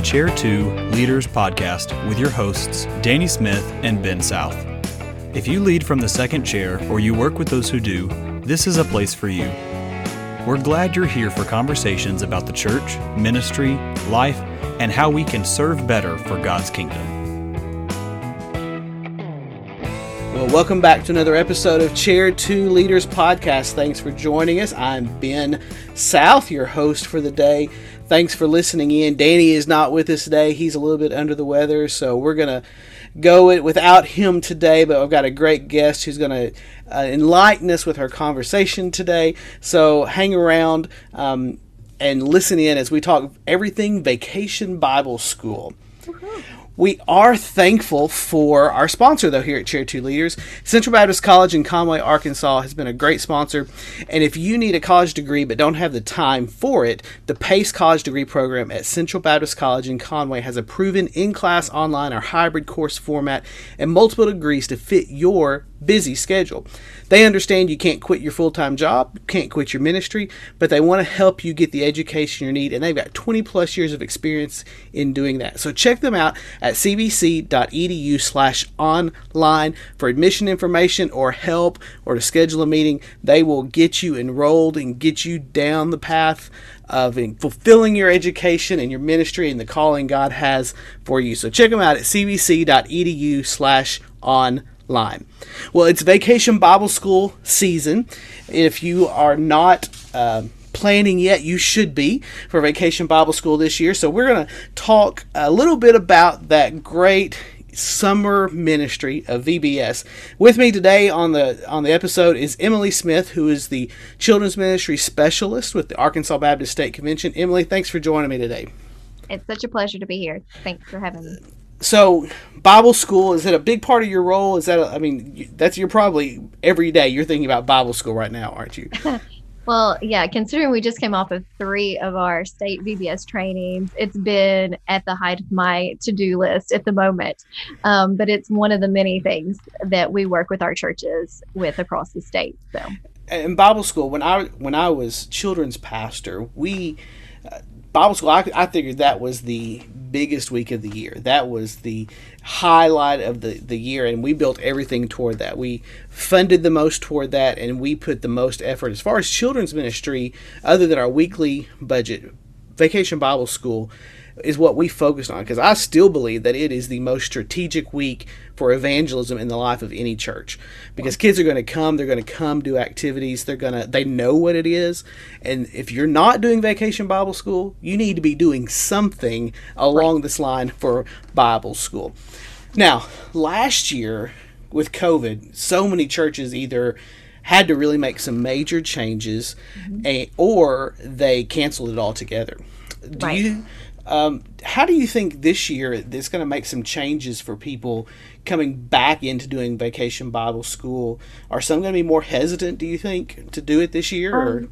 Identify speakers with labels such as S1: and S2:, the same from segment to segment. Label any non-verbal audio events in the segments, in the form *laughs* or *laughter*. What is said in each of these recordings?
S1: the Chair 2 Leaders Podcast with your hosts, Danny Smith and Ben South. If you lead from the second chair or you work with those who do, this is a place for you. We're glad you're here for conversations about the church, ministry, life, and how we can serve better for God's kingdom.
S2: Well, welcome back to another episode of Chair 2 Leaders Podcast. Thanks for joining us. I'm Ben South, your host for the day. Thanks for listening in. Danny is not with us today. He's a little bit under the weather, so we're going to go it without him today, but I've got a great guest who's going to uh, enlighten us with her conversation today. So hang around um, and listen in as we talk everything Vacation Bible School. We are thankful for our sponsor, though, here at Chair 2 Leaders. Central Baptist College in Conway, Arkansas has been a great sponsor. And if you need a college degree but don't have the time for it, the PACE College Degree Program at Central Baptist College in Conway has a proven in class, online, or hybrid course format and multiple degrees to fit your busy schedule. They understand you can't quit your full time job, can't quit your ministry, but they want to help you get the education you need, and they've got 20 plus years of experience in doing that. So check them out at cbc.edu slash online for admission information or help or to schedule a meeting. They will get you enrolled and get you down the path of fulfilling your education and your ministry and the calling God has for you. So check them out at cbc.edu slash online line. Well, it's vacation Bible school season. If you are not uh, planning yet, you should be for vacation Bible school this year. So, we're going to talk a little bit about that great summer ministry of VBS. With me today on the on the episode is Emily Smith, who is the children's ministry specialist with the Arkansas Baptist State Convention. Emily, thanks for joining me today.
S3: It's such a pleasure to be here. Thanks for having me
S2: so Bible school is it a big part of your role? Is that a, I mean that's you're probably every day you're thinking about Bible school right now, aren't you? *laughs*
S3: well, yeah. Considering we just came off of three of our state VBS trainings, it's been at the height of my to-do list at the moment. Um, but it's one of the many things that we work with our churches with across the state. So,
S2: in Bible school, when I when I was children's pastor, we uh, Bible school, I, I figured that was the biggest week of the year. That was the highlight of the, the year, and we built everything toward that. We funded the most toward that, and we put the most effort. As far as children's ministry, other than our weekly budget, Vacation Bible School is what we focused on because I still believe that it is the most strategic week for evangelism in the life of any church because kids are going to come they're going to come do activities they're going to they know what it is and if you're not doing vacation bible school you need to be doing something along right. this line for bible school now last year with covid so many churches either had to really make some major changes mm-hmm. or they canceled it altogether do right. you um, how do you think this year it's going to make some changes for people coming back into doing vacation Bible school? Are some going to be more hesitant, do you think, to do it this year? Um, or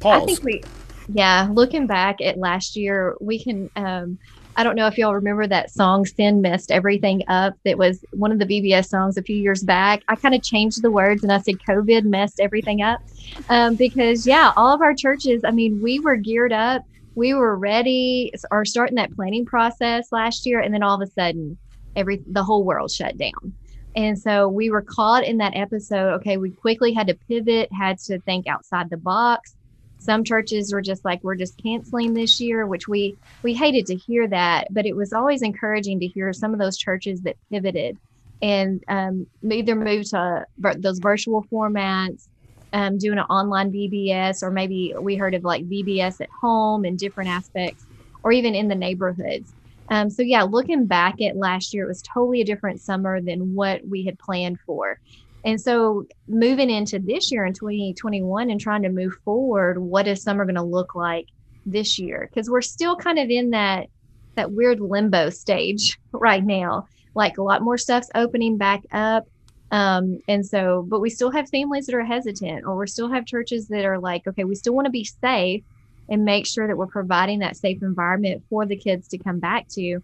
S2: pause?
S3: I think we, yeah, looking back at last year, we can. Um, I don't know if y'all remember that song Sin Messed Everything Up that was one of the VBS songs a few years back. I kind of changed the words and I said COVID messed everything up. Um, because, yeah, all of our churches, I mean, we were geared up we were ready or starting that planning process last year and then all of a sudden every the whole world shut down. And so we were caught in that episode okay we quickly had to pivot had to think outside the box. Some churches were just like we're just canceling this year which we we hated to hear that but it was always encouraging to hear some of those churches that pivoted and um, either moved to those virtual formats um, doing an online VBS, or maybe we heard of like VBS at home and different aspects, or even in the neighborhoods. Um, so, yeah, looking back at last year, it was totally a different summer than what we had planned for. And so, moving into this year in 2021 and trying to move forward, what is summer going to look like this year? Because we're still kind of in that that weird limbo stage *laughs* right now. Like a lot more stuff's opening back up. Um, and so, but we still have families that are hesitant, or we still have churches that are like, okay, we still want to be safe and make sure that we're providing that safe environment for the kids to come back to.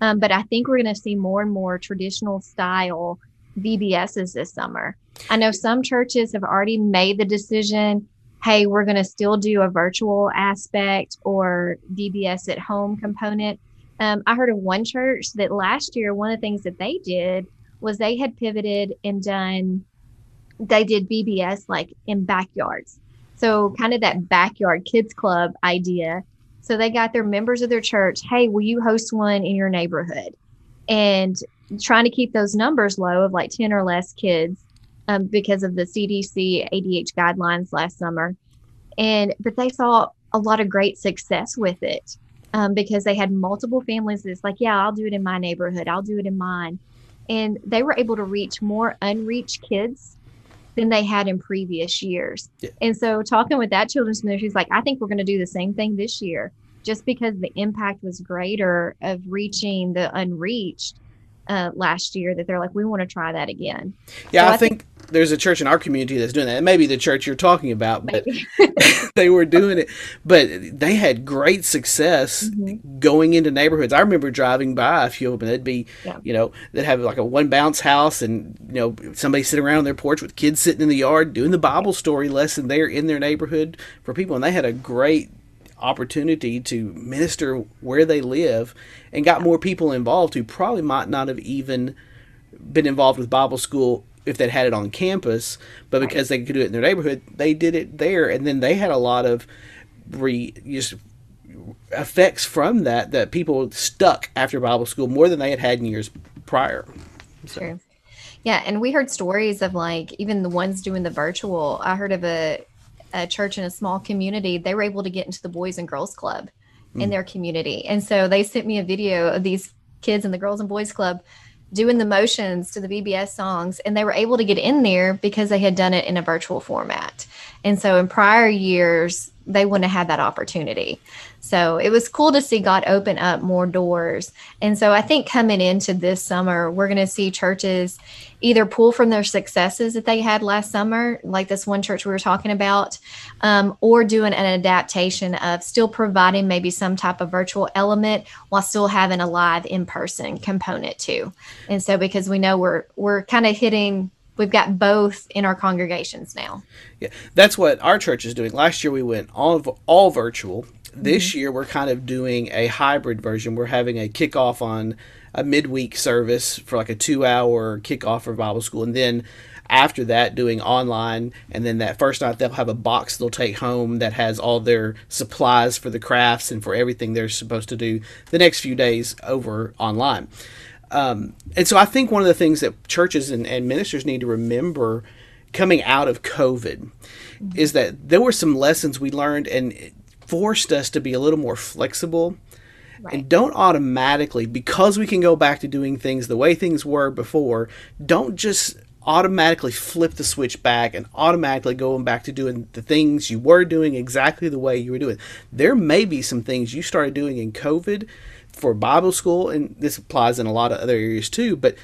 S3: Um, but I think we're going to see more and more traditional style VBSs this summer. I know some churches have already made the decision hey, we're going to still do a virtual aspect or VBS at home component. Um, I heard of one church that last year, one of the things that they did was they had pivoted and done, they did VBS like in backyards. So, kind of that backyard kids club idea. So, they got their members of their church, hey, will you host one in your neighborhood? And trying to keep those numbers low of like 10 or less kids um, because of the CDC ADH guidelines last summer. And, but they saw a lot of great success with it um, because they had multiple families that's like, yeah, I'll do it in my neighborhood, I'll do it in mine. And they were able to reach more unreached kids than they had in previous years. Yeah. And so, talking with that children's ministry, is like, I think we're going to do the same thing this year just because the impact was greater of reaching the unreached uh, last year that they're like, we want to try that again.
S2: Yeah, so I, I think, think, there's a church in our community that's doing that. It may be the church you're talking about, but *laughs* they were doing it. But they had great success mm-hmm. going into neighborhoods. I remember driving by a few of them. They'd be, yeah. you know, they'd have like a one bounce house and, you know, somebody sitting around on their porch with kids sitting in the yard doing the Bible story lesson there in their neighborhood for people. And they had a great opportunity to minister where they live and got more people involved who probably might not have even been involved with Bible school if they'd had it on campus, but because they could do it in their neighborhood, they did it there, and then they had a lot of re just effects from that that people stuck after Bible school more than they had had in years prior.
S3: So. True. Yeah, and we heard stories of like even the ones doing the virtual. I heard of a a church in a small community, they were able to get into the Boys and Girls Club mm. in their community. And so they sent me a video of these kids in the Girls and Boys Club doing the motions to the VBS songs, and they were able to get in there because they had done it in a virtual format. And so in prior years, they wouldn't have had that opportunity. So it was cool to see God open up more doors. And so I think coming into this summer, we're going to see churches either pull from their successes that they had last summer, like this one church we were talking about, um, or doing an adaptation of still providing maybe some type of virtual element while still having a live in person component too. And so because we know we're we're kind of hitting we've got both in our congregations now.
S2: Yeah, that's what our church is doing. Last year we went all all virtual. This mm-hmm. year we're kind of doing a hybrid version. We're having a kickoff on a midweek service for like a two hour kickoff for Bible school, and then after that doing online and then that first night they'll have a box they'll take home that has all their supplies for the crafts and for everything they're supposed to do the next few days over online um, and so I think one of the things that churches and, and ministers need to remember coming out of COVID mm-hmm. is that there were some lessons we learned and forced us to be a little more flexible. Right. And don't automatically, because we can go back to doing things the way things were before, don't just automatically flip the switch back and automatically going back to doing the things you were doing exactly the way you were doing. There may be some things you started doing in COVID for Bible school, and this applies in a lot of other areas too, but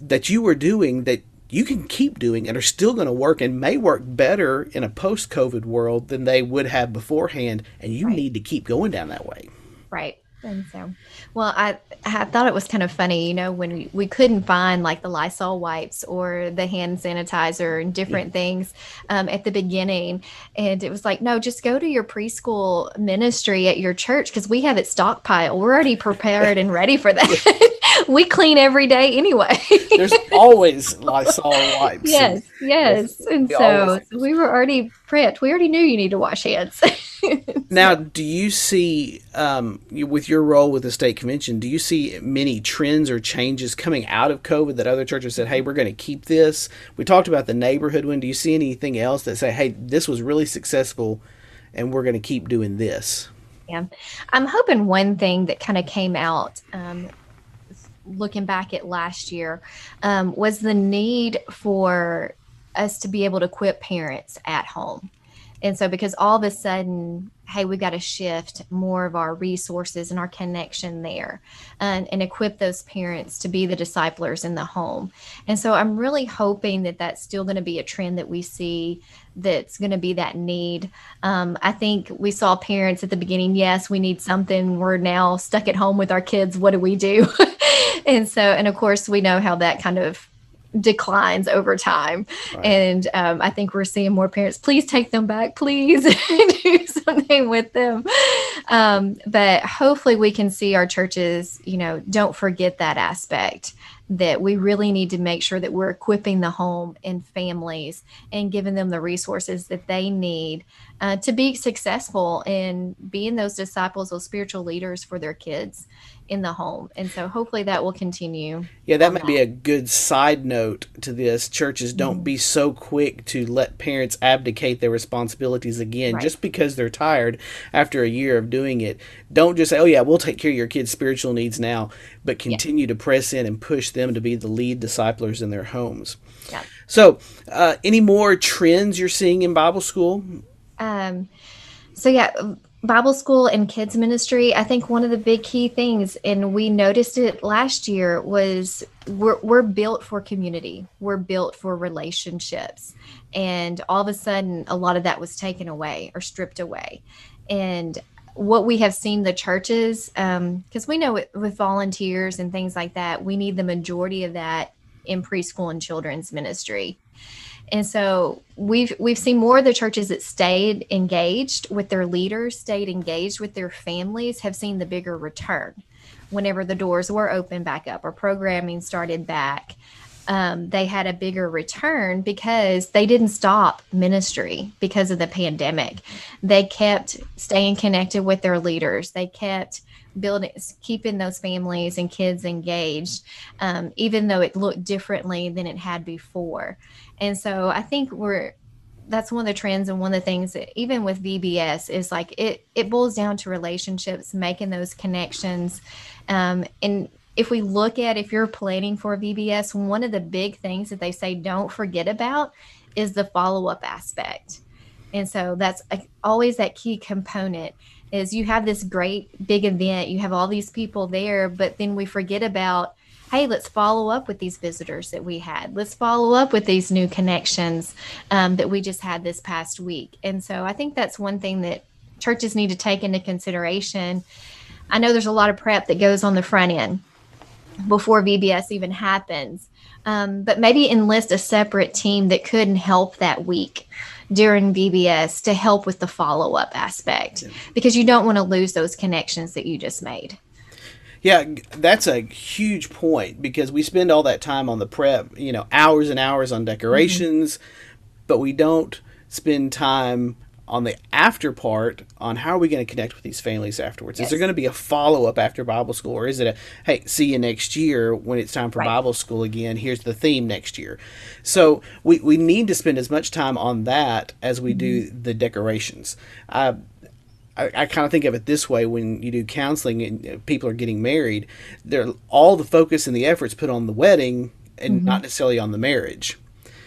S2: that you were doing that you can keep doing and are still going to work and may work better in a post COVID world than they would have beforehand. And you right. need to keep going down that way.
S3: Right. And so, well, I, I thought it was kind of funny, you know, when we, we couldn't find like the Lysol wipes or the hand sanitizer and different yeah. things um, at the beginning. And it was like, no, just go to your preschool ministry at your church because we have it stockpiled. We're already prepared and ready for that. *laughs* *laughs* we clean every day anyway.
S2: There's always Lysol wipes.
S3: Yes, and, yes. And so, so we were already prepped. We already knew you need to wash hands. *laughs*
S2: now, do you see, um, with your role with the state convention, do you see many trends or changes coming out of COVID that other churches said, hey, we're going to keep this? We talked about the neighborhood one. Do you see anything else that say, hey, this was really successful and we're going to keep doing this?
S3: Yeah. I'm hoping one thing that kind of came out. Um, looking back at last year um, was the need for us to be able to equip parents at home and so, because all of a sudden, hey, we've got to shift more of our resources and our connection there and, and equip those parents to be the disciplers in the home. And so, I'm really hoping that that's still going to be a trend that we see that's going to be that need. Um, I think we saw parents at the beginning, yes, we need something. We're now stuck at home with our kids. What do we do? *laughs* and so, and of course, we know how that kind of declines over time. Right. And um, I think we're seeing more parents, please take them back, please *laughs* do something with them. Um, but hopefully we can see our churches, you know, don't forget that aspect that we really need to make sure that we're equipping the home and families and giving them the resources that they need uh, to be successful in being those disciples, those spiritual leaders for their kids in the home. And so hopefully that will continue.
S2: Yeah, that might that. be a good side note to this. Churches don't mm-hmm. be so quick to let parents abdicate their responsibilities again right. just because they're tired after a year of doing it. Don't just say, oh, yeah, we'll take care of your kids' spiritual needs now, but continue yeah. to press in and push them to be the lead disciplers in their homes. Yeah. So, uh, any more trends you're seeing in Bible school?
S3: Um, so, yeah Bible school and kids ministry, I think one of the big key things, and we noticed it last year, was we're, we're built for community. We're built for relationships. And all of a sudden, a lot of that was taken away or stripped away. And what we have seen the churches, um, because um, we know it, with volunteers and things like that, we need the majority of that in preschool and children's ministry. And so we've we've seen more of the churches that stayed engaged with their leaders, stayed engaged with their families, have seen the bigger return whenever the doors were open back up or programming started back. Um, they had a bigger return because they didn't stop ministry because of the pandemic. They kept staying connected with their leaders. They kept building, keeping those families and kids engaged, um, even though it looked differently than it had before. And so I think we're that's one of the trends and one of the things that even with VBS is like it it boils down to relationships, making those connections. Um, and if we look at if you're planning for VBS, one of the big things that they say don't forget about is the follow up aspect. And so that's always that key component is you have this great big event, you have all these people there, but then we forget about hey, let's follow up with these visitors that we had. Let's follow up with these new connections um, that we just had this past week. And so I think that's one thing that churches need to take into consideration. I know there's a lot of prep that goes on the front end before VBS even happens, um, but maybe enlist a separate team that could help that week during VBS to help with the follow up aspect because you don't want to lose those connections that you just made.
S2: Yeah, that's a huge point because we spend all that time on the prep, you know, hours and hours on decorations, mm-hmm. but we don't spend time on the after part on how are we going to connect with these families afterwards yes. is there going to be a follow-up after bible school or is it a hey see you next year when it's time for right. bible school again here's the theme next year so we, we need to spend as much time on that as we mm-hmm. do the decorations uh, I, I kind of think of it this way when you do counseling and people are getting married, they're all the focus and the efforts put on the wedding and mm-hmm. not necessarily on the marriage.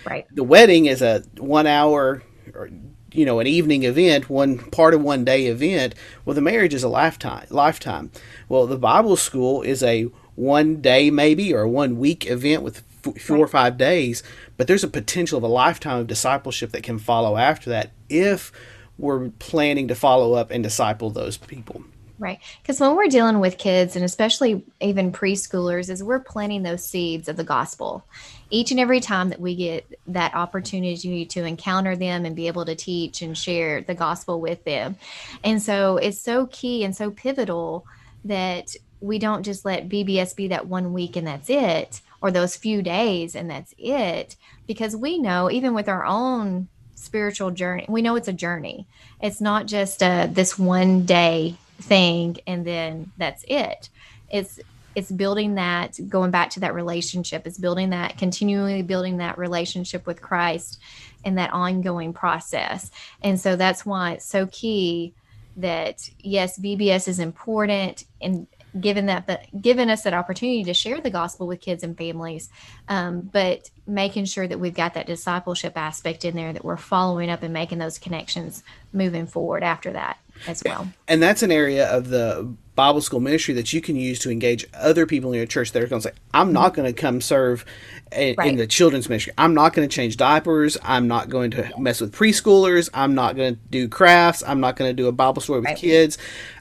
S3: Right.
S2: The wedding is a one hour or you know an evening event, one part of one day event. Well, the marriage is a lifetime. Lifetime. Well, the Bible school is a one day maybe or one week event with four or five days, but there's a potential of a lifetime of discipleship that can follow after that if we're planning to follow up and disciple those people.
S3: Right. Because when we're dealing with kids and especially even preschoolers, is we're planting those seeds of the gospel. Each and every time that we get that opportunity to encounter them and be able to teach and share the gospel with them. And so it's so key and so pivotal that we don't just let VBS be that one week and that's it, or those few days and that's it. Because we know, even with our own spiritual journey. We know it's a journey. It's not just a, this one day thing and then that's it. It's it's building that going back to that relationship it's building that continually building that relationship with christ and that ongoing process and so that's why it's so key that yes vbs is important and given that the given us that opportunity to share the gospel with kids and families um, but making sure that we've got that discipleship aspect in there that we're following up and making those connections moving forward after that as well.
S2: And that's an area of the bible school ministry that you can use to engage other people in your church that are going to say i'm not going to come serve in, right. in the children's ministry. I'm not going to change diapers. I'm not going to mess with preschoolers. I'm not going to do crafts. I'm not going to do a bible story with right. kids.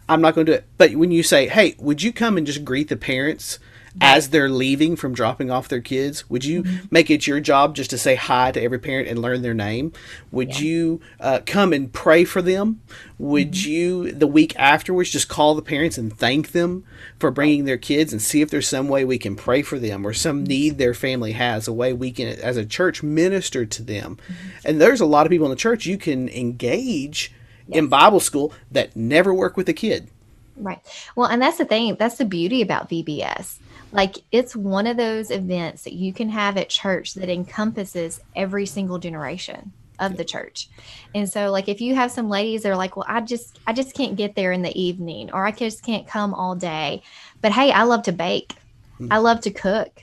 S2: I'm not going to do it. But when you say, hey, would you come and just greet the parents as they're leaving from dropping off their kids? Would you
S3: Mm-hmm.
S2: make it your job just to say hi to every parent and learn their name? Would
S3: Yeah.
S2: you uh, come and pray for them? Would
S3: Mm-hmm.
S2: you, the week afterwards, just call the parents and thank them for bringing their kids and see if there's some way we can pray for them or some
S3: Mm-hmm.
S2: need their family has, a way we can, as a church, minister to them?
S3: Mm-hmm.
S2: And there's a lot of people in the church you can engage in Bible school that never work with a kid.
S3: Right. Well, and that's the thing. That's the beauty about VBS. Like it's one of those events that you can have at church that encompasses every single generation of the church. And so like if you have some ladies that are like, "Well, I just I just can't get there in the evening or I just can't come all day." But hey, I love to bake. Hmm. I love to cook.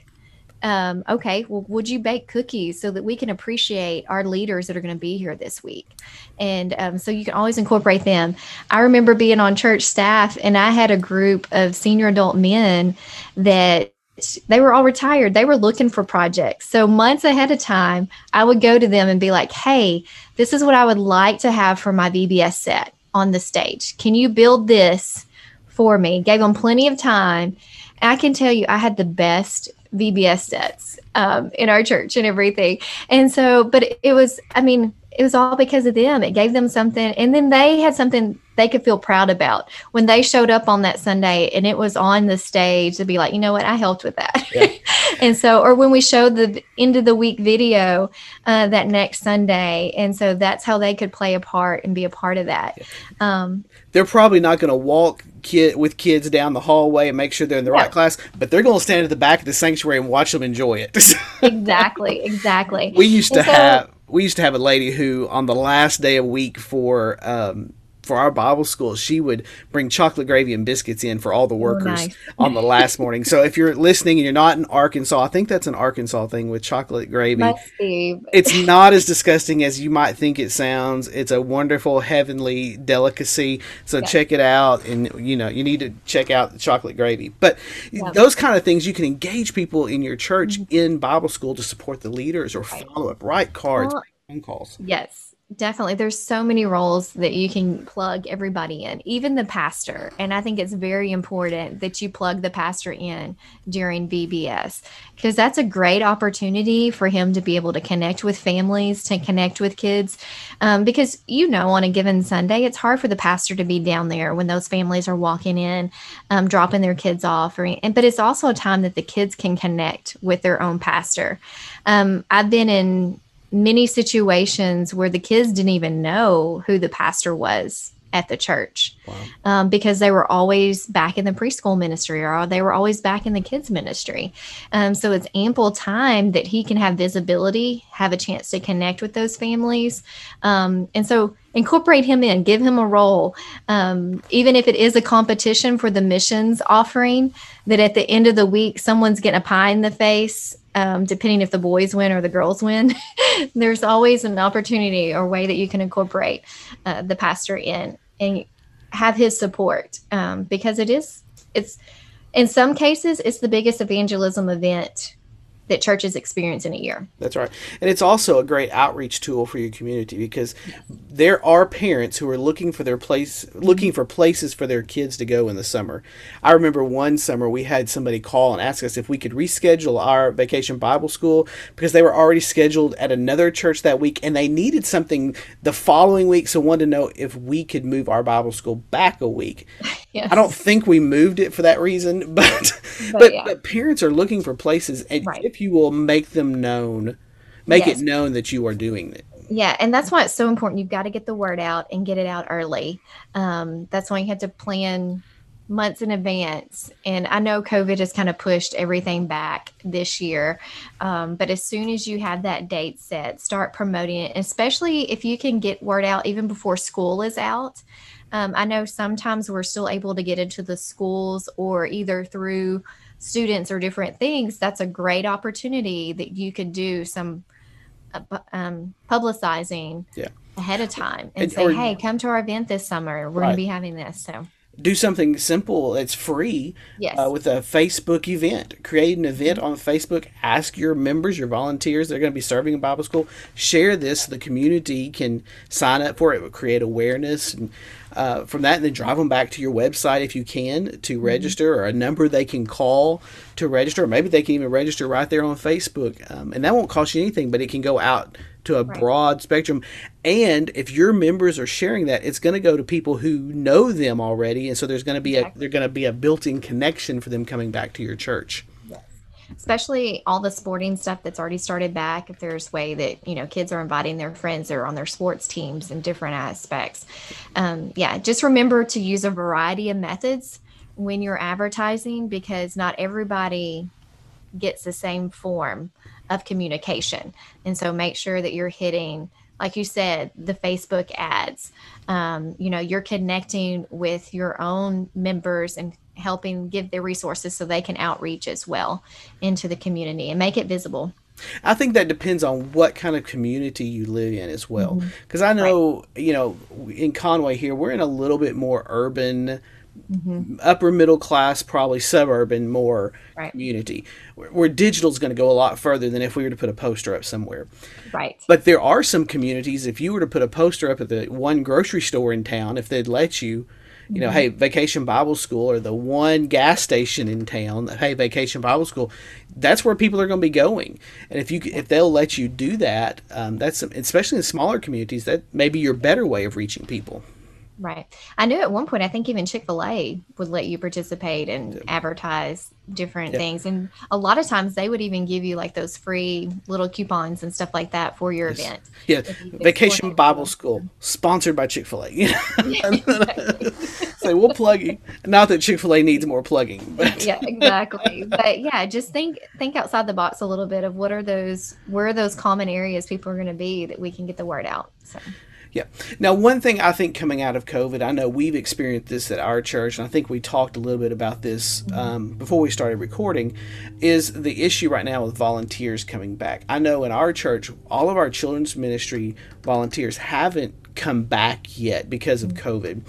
S3: Um, okay, well, would you bake cookies so that we can appreciate our leaders that are going to be here this week? And um, so you can always incorporate them. I remember being on church staff, and I had a group of senior adult men that they were all retired. They were looking for projects. So months ahead of time, I would go to them and be like, hey, this is what I would like to have for my VBS set on the stage. Can you build this for me? Gave them plenty of time. I can tell you, I had the best VBS sets um, in our church and everything. And so, but it, it was, I mean, it was all because of them. It gave them something. And then they had something they could feel proud about when they showed up on that Sunday and it was on the stage to be like, you know what, I helped with that.
S2: Yeah. *laughs*
S3: and so, or when we showed the end of the week video uh, that next Sunday. And so that's how they could play a part and be a part of that. Um,
S2: They're probably not going to walk kid with kids down the hallway and make sure they're in the
S3: No.
S2: right class, but they're going to stand at the back of the sanctuary and watch them enjoy it. *laughs*
S3: exactly, exactly.
S2: we used to
S3: so-
S2: have we used to have a lady who on the last day of week for um for our Bible school, she would bring chocolate gravy and biscuits in for all the workers
S3: nice.
S2: on the last morning. So if you're listening and you're not in Arkansas, I think that's an Arkansas thing with chocolate gravy. It's not as disgusting as you might think it sounds. It's a wonderful heavenly delicacy. So check it out, and you know you need to check out the chocolate gravy. But those kind of things you can engage people in your church
S3: Mm-hmm.
S2: in Bible school to support the leaders or follow up, write cards,
S3: Well,
S2: phone calls.
S3: Yes, definitely. There's so many roles that you can plug everybody in, even the pastor. And I think it's very important that you plug the pastor in during VBS because that's a great opportunity for him to be able to connect with families, to connect with kids. Um, because, you know, on a given Sunday, it's hard for the pastor to be down there when those families are walking in, um, dropping their kids off. Or, and, but it's also a time that the kids can connect with their own pastor. Um, I've been in many situations where the kids didn't even know who the pastor was at the church um, because they were always back in the preschool ministry or they were always back in the kids ministry. Um, so it's ample time that he can have visibility have a chance to connect with those families um, and so incorporate him in give him a role. Um, even if it is a competition for the missions offering that at the end of the week someone's getting a pie in the face um, depending if the boys win or the girls win *laughs* there's always an opportunity or way that you can incorporate uh, the pastor in and have his support um, because it is it's in some cases it's the biggest evangelism event that churches experience in a year
S2: That's right. And it's also a great outreach tool for your community because there are parents who are looking for their place looking for places for their kids to go in the summer. I remember one summer we had somebody call and ask us if we could reschedule our vacation Bible school because they were already scheduled at another church that week and they needed something the following week so wanted to know if we could move our Bible school back a week.
S3: Yes.
S2: I don't think we moved it for that reason, *laughs* but but,
S3: But,
S2: but, parents are looking for places, and
S3: Right.
S2: if you will make them known, make
S3: Yes.
S2: it known that you are doing it.
S3: yeah and that's why it's so important you've got to get the word out and get it out early um, that's why you have to plan months in advance and i know covid has kind of pushed everything back this year um, but as soon as you have that date set start promoting it especially if you can get word out even before school is out um, i know sometimes we're still able to get into the schools or either through students or different things that's a great opportunity that you could do some uh, um, publicizing
S2: Yeah.
S3: ahead of time and,
S2: And-
S3: say,
S2: or-
S3: hey, come to our event this summer. We're
S2: Right.
S3: going to be having this. So,
S2: Do something simple It's free
S3: yes.
S2: uh, with a Facebook event. Create an event on Facebook. Ask your members, your volunteers, they're going to be serving in Bible school. Share this so the community can sign up for it. It will create awareness. And uh, from that, and then drive them back to your website if you can to
S3: Mm-hmm.
S2: register, or a number they can call to register, or maybe they can even register right there on Facebook, um, and that won't cost you anything, but it can go out to a
S3: Right.
S2: broad spectrum. And if your members are sharing that, it's going to go to people who know them already, and so there's going to be a
S3: Exactly.
S2: there's going to be a built-in connection for them coming back to your church.
S3: especially all the sporting stuff that's already started back if there's way that you know kids are inviting their friends or on their sports teams and different aspects um, yeah just remember to use a variety of methods when you're advertising because not everybody gets the same form of communication. And so make sure that you're hitting like you said the facebook ads. Um, you know you're connecting with your own members and helping give their resources so they can outreach as well into the community and make it visible.
S2: I think that depends on what kind of community you live in as well. Because I know, you know, in Conway here, we're in a little bit more urban, upper middle class, probably suburban more
S3: Right.
S2: community, where, where digital is going to go a lot further than if we were to put a poster up somewhere.
S3: right
S2: But there are some communities, if you were to put a poster up at the one grocery store in town, if they'd let you, you know, hey, Vacation Bible School, or the one gas station in town, hey, Vacation Bible School, that's where people are going to be going. And if you if they'll let you do that, um, that's especially in smaller communities, that may be your better way of reaching people.
S3: Right i knew at one point i think even chick-fil-a would let you participate and advertise different
S2: Yeah.
S3: things and a lot of times they would even give you like those free little coupons and stuff like that for your event
S2: Yeah,
S3: you
S2: Vacation Bible. School, sponsored by Chick Fil A. You know, so we'll plug you. Not that Chick Fil A needs more plugging, *laughs* but
S3: yeah exactly but yeah just think think outside the box a little bit of what are those where are those common areas people are going to be that we can get the word out so
S2: Yeah. Now, one thing I think coming out of COVID, I know we've experienced this at our church, and I think we talked a little bit about this um, before we started recording, is the issue right now with volunteers coming back. I know in our church, all of our children's ministry volunteers haven't come back yet because of COVID.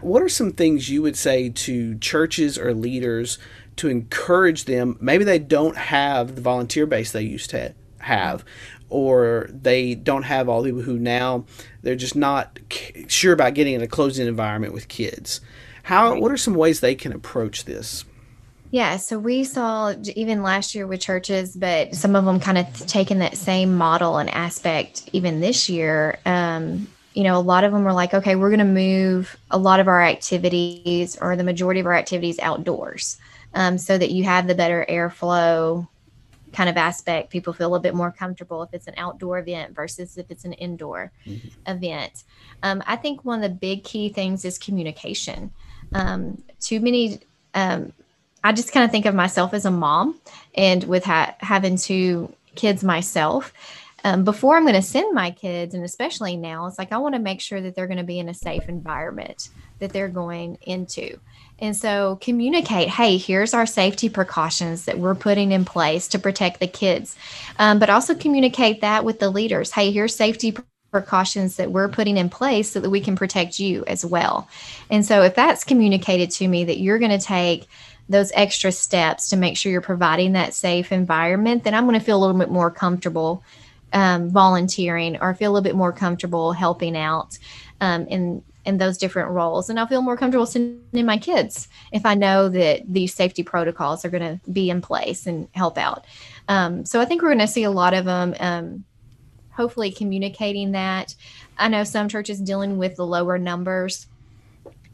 S2: What are some things you would say to churches or leaders to encourage them? Maybe they don't have the volunteer base they used to have, or they don't have all the people who now they're just not c- sure about getting in a closed-in environment with kids. How? What are some ways they can approach this?
S3: Yeah, so we saw even last year with churches, but some of them kind of taking that same model and aspect even this year. Um, you know, a lot of them were like, okay, we're going to move a lot of our activities or the majority of our activities outdoors um, so that you have the better airflow kind of aspect. People feel a bit more comfortable if it's an outdoor event versus if it's an indoor event. Um, I think one of the big key things is communication. Um, too many um, I just kind of think of myself as a mom and with ha- having two kids myself. Um, before I'm going to send my kids, and especially now, it's like I want to make sure that they're going to be in a safe environment that they're going into. And so communicate, hey, here's our safety precautions that we're putting in place to protect the kids. Um, but also communicate that with the leaders. Hey, here's safety pre- precautions that we're putting in place so that we can protect you as well. And so if that's communicated to me that you're going to take those extra steps to make sure you're providing that safe environment, then I'm going to feel a little bit more comfortable um, volunteering or feel a little bit more comfortable helping out um, in those different roles, and I'll feel more comfortable sending my kids if I know that these safety protocols are going to be in place and help out. Um, so I think we're going to see a lot of them. Um, hopefully, communicating that. I know some churches dealing with the lower numbers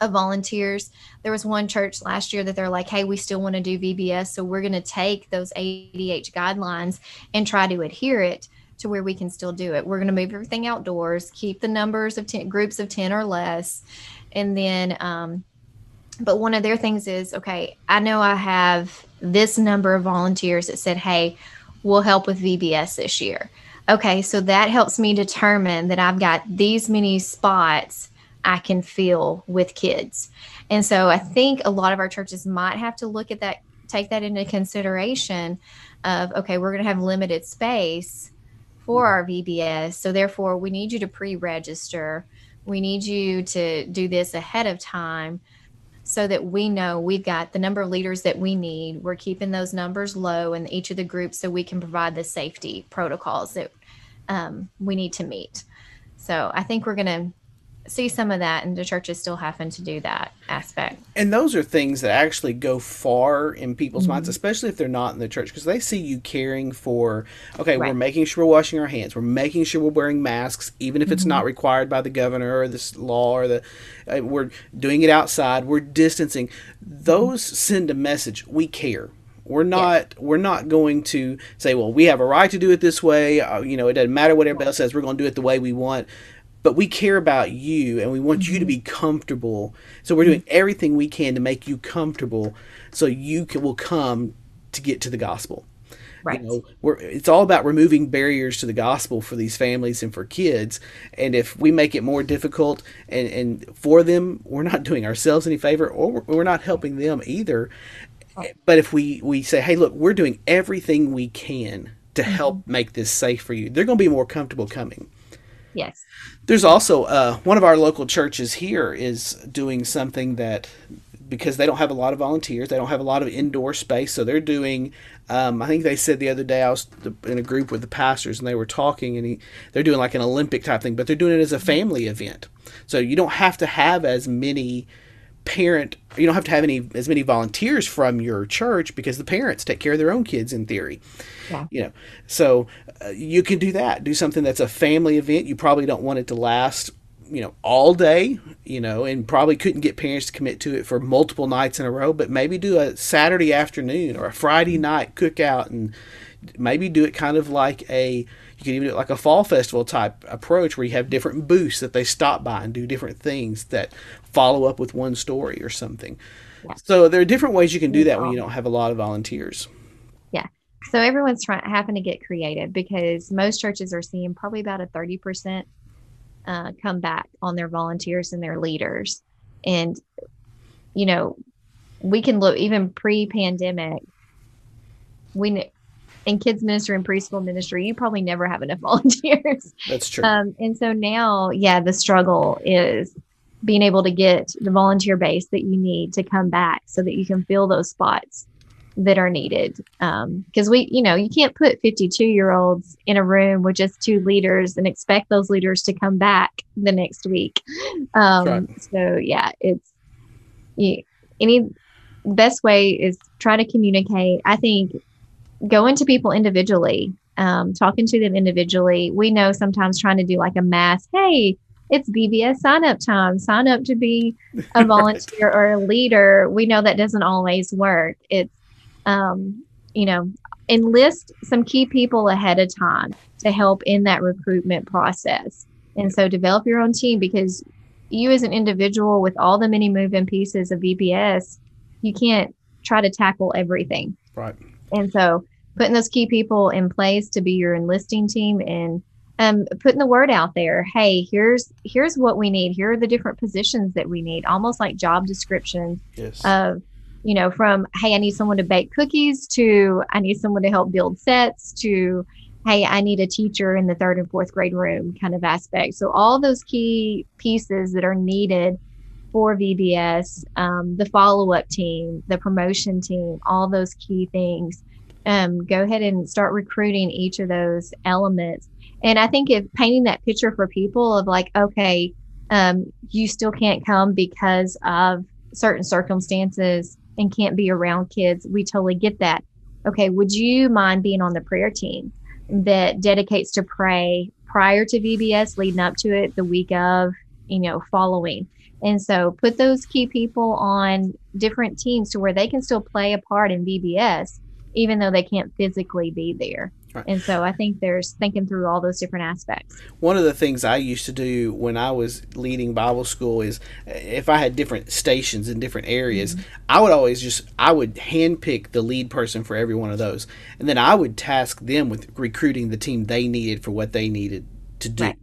S3: of volunteers. There was one church last year that they're like, hey, we still want to do VBS. So we're going to take those ADH guidelines and try to adhere it to where we can still do it. We're going to move everything outdoors, keep the numbers of 10, groups of 10 or less. And then, um, but one of their things is, okay, I know I have this number of volunteers that said, hey, we'll help with VBS this year. Okay, so that helps me determine that I've got these many spots I can fill with kids. And so I think a lot of our churches might have to look at that, take that into consideration of, okay, we're going to have limited space for our VBS. So therefore, we need you to pre register. We need you to do this ahead of time so that we know we've got the number of leaders that we need. We're keeping those numbers low in each of the groups so we can provide the safety protocols that um, we need to meet. So I think we're going to see some of that, and the churches still having to do that aspect.
S2: And those are things that actually go far in people's mm-hmm. minds, especially if they're not in the church, because they see you caring for, okay, right. we're making sure we're washing our hands, we're making sure we're wearing masks, even if mm-hmm. it's not required by the governor or this law or the, uh, we're doing it outside, we're distancing. Those mm-hmm. send a message. We care. We're not yeah. we're not going to say, well, we have a right to do it this way. Uh, you know, it doesn't matter what everybody else says. We're going to do it the way we want but we care about you and we want mm-hmm. you to be mm-hmm. comfortable. So we're doing everything we can to make you comfortable so you can, will come to get to the gospel.
S3: Right.
S2: You know, we're, it's all about removing barriers to the gospel for these families and for kids. And if we make it more difficult and, and for them, we're not doing ourselves any favor or we're not helping them either. But if we, we say, hey, look, we're doing everything we can to mm-hmm. help make this safe for you, they're going to be more comfortable coming.
S3: Yes.
S2: There's also uh, one of our local churches here is doing something that because they don't have a lot of volunteers, they don't have a lot of indoor space, so they're doing. Um, I think they said the other day I was in a group with the pastors and they were talking, and he, they're doing like an Olympic type thing, but they're doing it as a family event. So you don't have to have as many parent you don't have to have any as many volunteers from your church because the parents take care of their own kids in theory yeah. you know so uh, you can do that do something that's a family event you probably don't want it to last you know all day you know and probably couldn't get parents to commit to it for multiple nights in a row but maybe do a saturday afternoon or a friday night cookout and maybe do it kind of like a you can even do it like a fall festival type approach where you have different booths that they stop by and do different things that follow up with one story or something. Yeah. So there are different ways you can do that when you don't have a lot of volunteers.
S3: So everyone's trying having to get creative because most churches are seeing probably about a 30% uh, come back on their volunteers and their leaders. And, you know, we can look even pre pandemic, we in kids ministry and preschool ministry, you probably never have enough *laughs* volunteers.
S2: That's true.
S3: Um, and so now, yeah, the struggle is being able to get the volunteer base that you need to come back so that you can fill those spots that are needed. Because um, we, you know, you can't put 52 year olds in a room with just two leaders and expect those leaders to come back the next week. Um, right. So, yeah, it's you, any best way is try to communicate. I think going to people individually, um, talking to them individually. We know sometimes trying to do like a mass, hey, it's VBS sign up time, sign up to be a *laughs* volunteer right. or a leader. We know that doesn't always work. It's, um, you know, enlist some key people ahead of time to help in that recruitment process. And so develop your own team because you as an individual with all the many moving pieces of VBS, you can't try to tackle everything.
S2: Right.
S3: And so putting those key people in place to be your enlisting team and um, putting the word out there hey here's here's what we need here are the different positions that we need almost like job descriptions
S2: yes.
S3: of you know from hey i need someone to bake cookies to i need someone to help build sets to hey i need a teacher in the third and fourth grade room kind of aspect so all those key pieces that are needed for VBS, um, the follow up team, the promotion team, all those key things. Um, go ahead and start recruiting each of those elements. And I think if painting that picture for people of like, okay, um, you still can't come because of certain circumstances and can't be around kids, we totally get that. Okay, would you mind being on the prayer team that dedicates to pray prior to VBS, leading up to it, the week of, you know, following? And so put those key people on different teams to where they can still play a part in VBS, even though they can't physically be there. Right. And so I think there's thinking through all those different aspects.
S2: One of the things I used to do when I was leading Bible school is if I had different stations in different areas, mm-hmm. I would always just I would handpick the lead person for every one of those. And then I would task them with recruiting the team they needed for what they needed to do. Right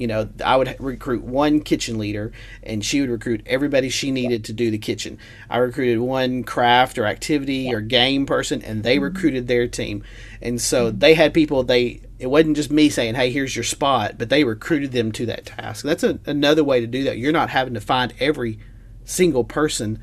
S2: you know, I would recruit one kitchen leader and she would recruit everybody she needed to do the kitchen. I recruited one craft or activity or game person and they mm-hmm. recruited their team. And so they had people they it wasn't just me saying, "Hey, here's your spot," but they recruited them to that task. That's a, another way to do that. You're not having to find every single person,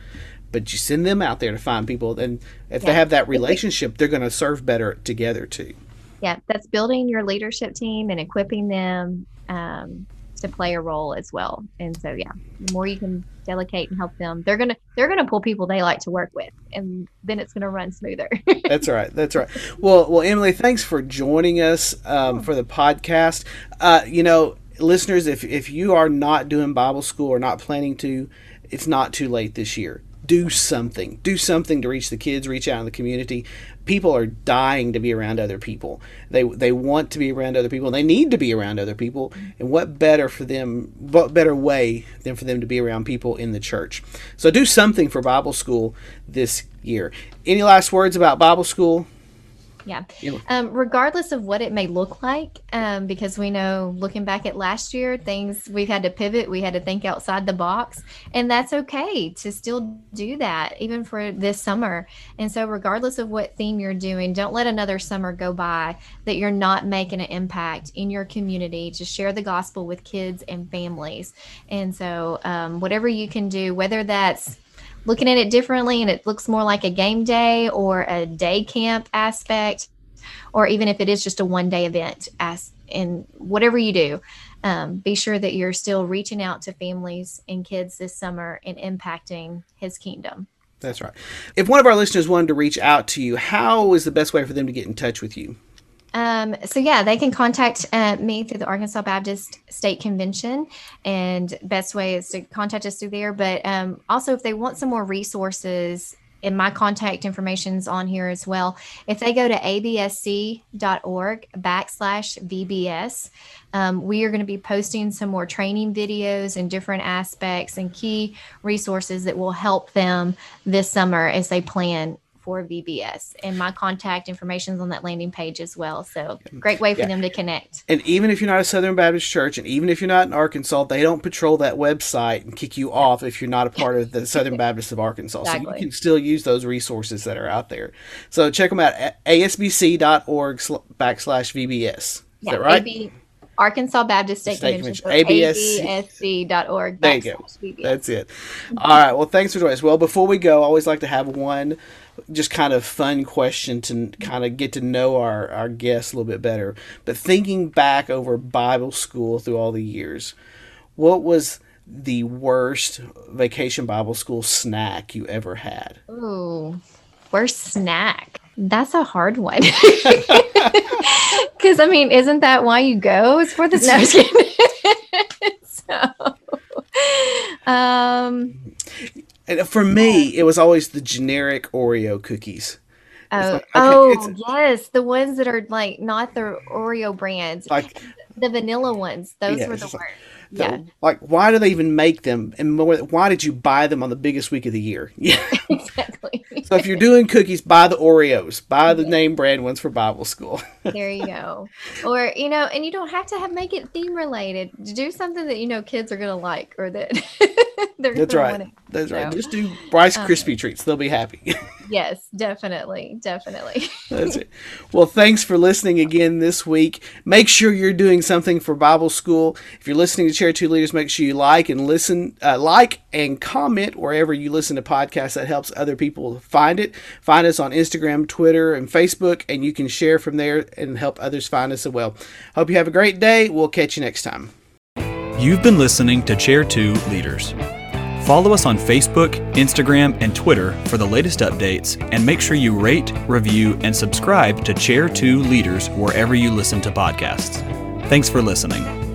S2: but you send them out there to find people. And if yeah. they have that relationship, they're going to serve better together too.
S3: Yeah, that's building your leadership team and equipping them um, to play a role as well. And so yeah, the more you can delegate and help them, they're gonna they're gonna pull people they like to work with, and then it's gonna run smoother. *laughs*
S2: that's right. That's right. Well, well, Emily, thanks for joining us um, for the podcast. Uh, you know, listeners, if if you are not doing Bible school or not planning to, it's not too late this year do something. Do something to reach the kids, reach out in the community. People are dying to be around other people. They they want to be around other people. They need to be around other people. And what better for them? What better way than for them to be around people in the church? So do something for Bible school this year. Any last words about Bible school?
S3: Yeah. Um, regardless of what it may look like, um, because we know looking back at last year, things we've had to pivot, we had to think outside the box, and that's okay to still do that, even for this summer. And so, regardless of what theme you're doing, don't let another summer go by that you're not making an impact in your community to share the gospel with kids and families. And so, um, whatever you can do, whether that's looking at it differently and it looks more like a game day or a day camp aspect, or even if it is just a one day event, as in whatever you do, um, be sure that you're still reaching out to families and kids this summer and impacting His kingdom.
S2: That's right. If one of our listeners wanted to reach out to you, how is the best way for them to get in touch with you?
S3: Um, so yeah, they can contact uh, me through the Arkansas Baptist State Convention, and best way is to contact us through there. But um, also, if they want some more resources, and my contact information's on here as well. If they go to absc.org backslash VBS, um, we are going to be posting some more training videos and different aspects and key resources that will help them this summer as they plan for VBS. And my contact information is on that landing page as well. So mm. great way for yeah. them to connect.
S2: And even if you're not a Southern Baptist church, and even if you're not in Arkansas, they don't patrol that website and kick you off if you're not a part of the *laughs* Southern Baptist of Arkansas. Exactly. So you can still use those resources that are out there. So check them out at asbc.org backslash VBS. Is yeah, that right? AB-
S3: Arkansas Baptist State, State Convention, Convention. absc.org.
S2: There you go. VBS. That's it. All right. Well, thanks for joining us. Well, before we go, I always like to have one just kind of fun question to kind of get to know our, our guests a little bit better. But thinking back over Bible school through all the years, what was the worst vacation Bible school snack you ever had?
S3: Ooh, worst snack. That's a hard one. *laughs* *laughs* Because I mean, isn't that why you go? It's for the *laughs* snow. so, um,
S2: and for me, it was always the generic Oreo cookies.
S3: Oh, like, okay, oh yes, the ones that are like not the Oreo brands, like the vanilla ones. Those yeah, were the worst. Like,
S2: yeah. Like, why do they even make them? And more, why did you buy them on the biggest week of the year? Yeah. *laughs* *laughs* exactly. So if you're doing cookies, buy the Oreos. Buy the name brand ones for Bible school. *laughs*
S3: there you go. Or you know, and you don't have to have make it theme related. Do something that you know kids are gonna like or that *laughs*
S2: they're That's gonna right. That's right. Just do Rice um, Krispie um, treats. They'll be happy. *laughs*
S3: yes, definitely, definitely.
S2: That's it. Well, thanks for listening again this week. Make sure you're doing something for Bible school. If you're listening to Chair Two Leaders, make sure you like and listen, uh, like and comment wherever you listen to podcasts. That helps other people find it. Find us on Instagram, Twitter, and Facebook, and you can share from there and help others find us as well. Hope you have a great day. We'll catch you next time.
S1: You've been listening to Chair 2 Leaders. Follow us on Facebook, Instagram, and Twitter for the latest updates, and make sure you rate, review, and subscribe to Chair 2 Leaders wherever you listen to podcasts. Thanks for listening.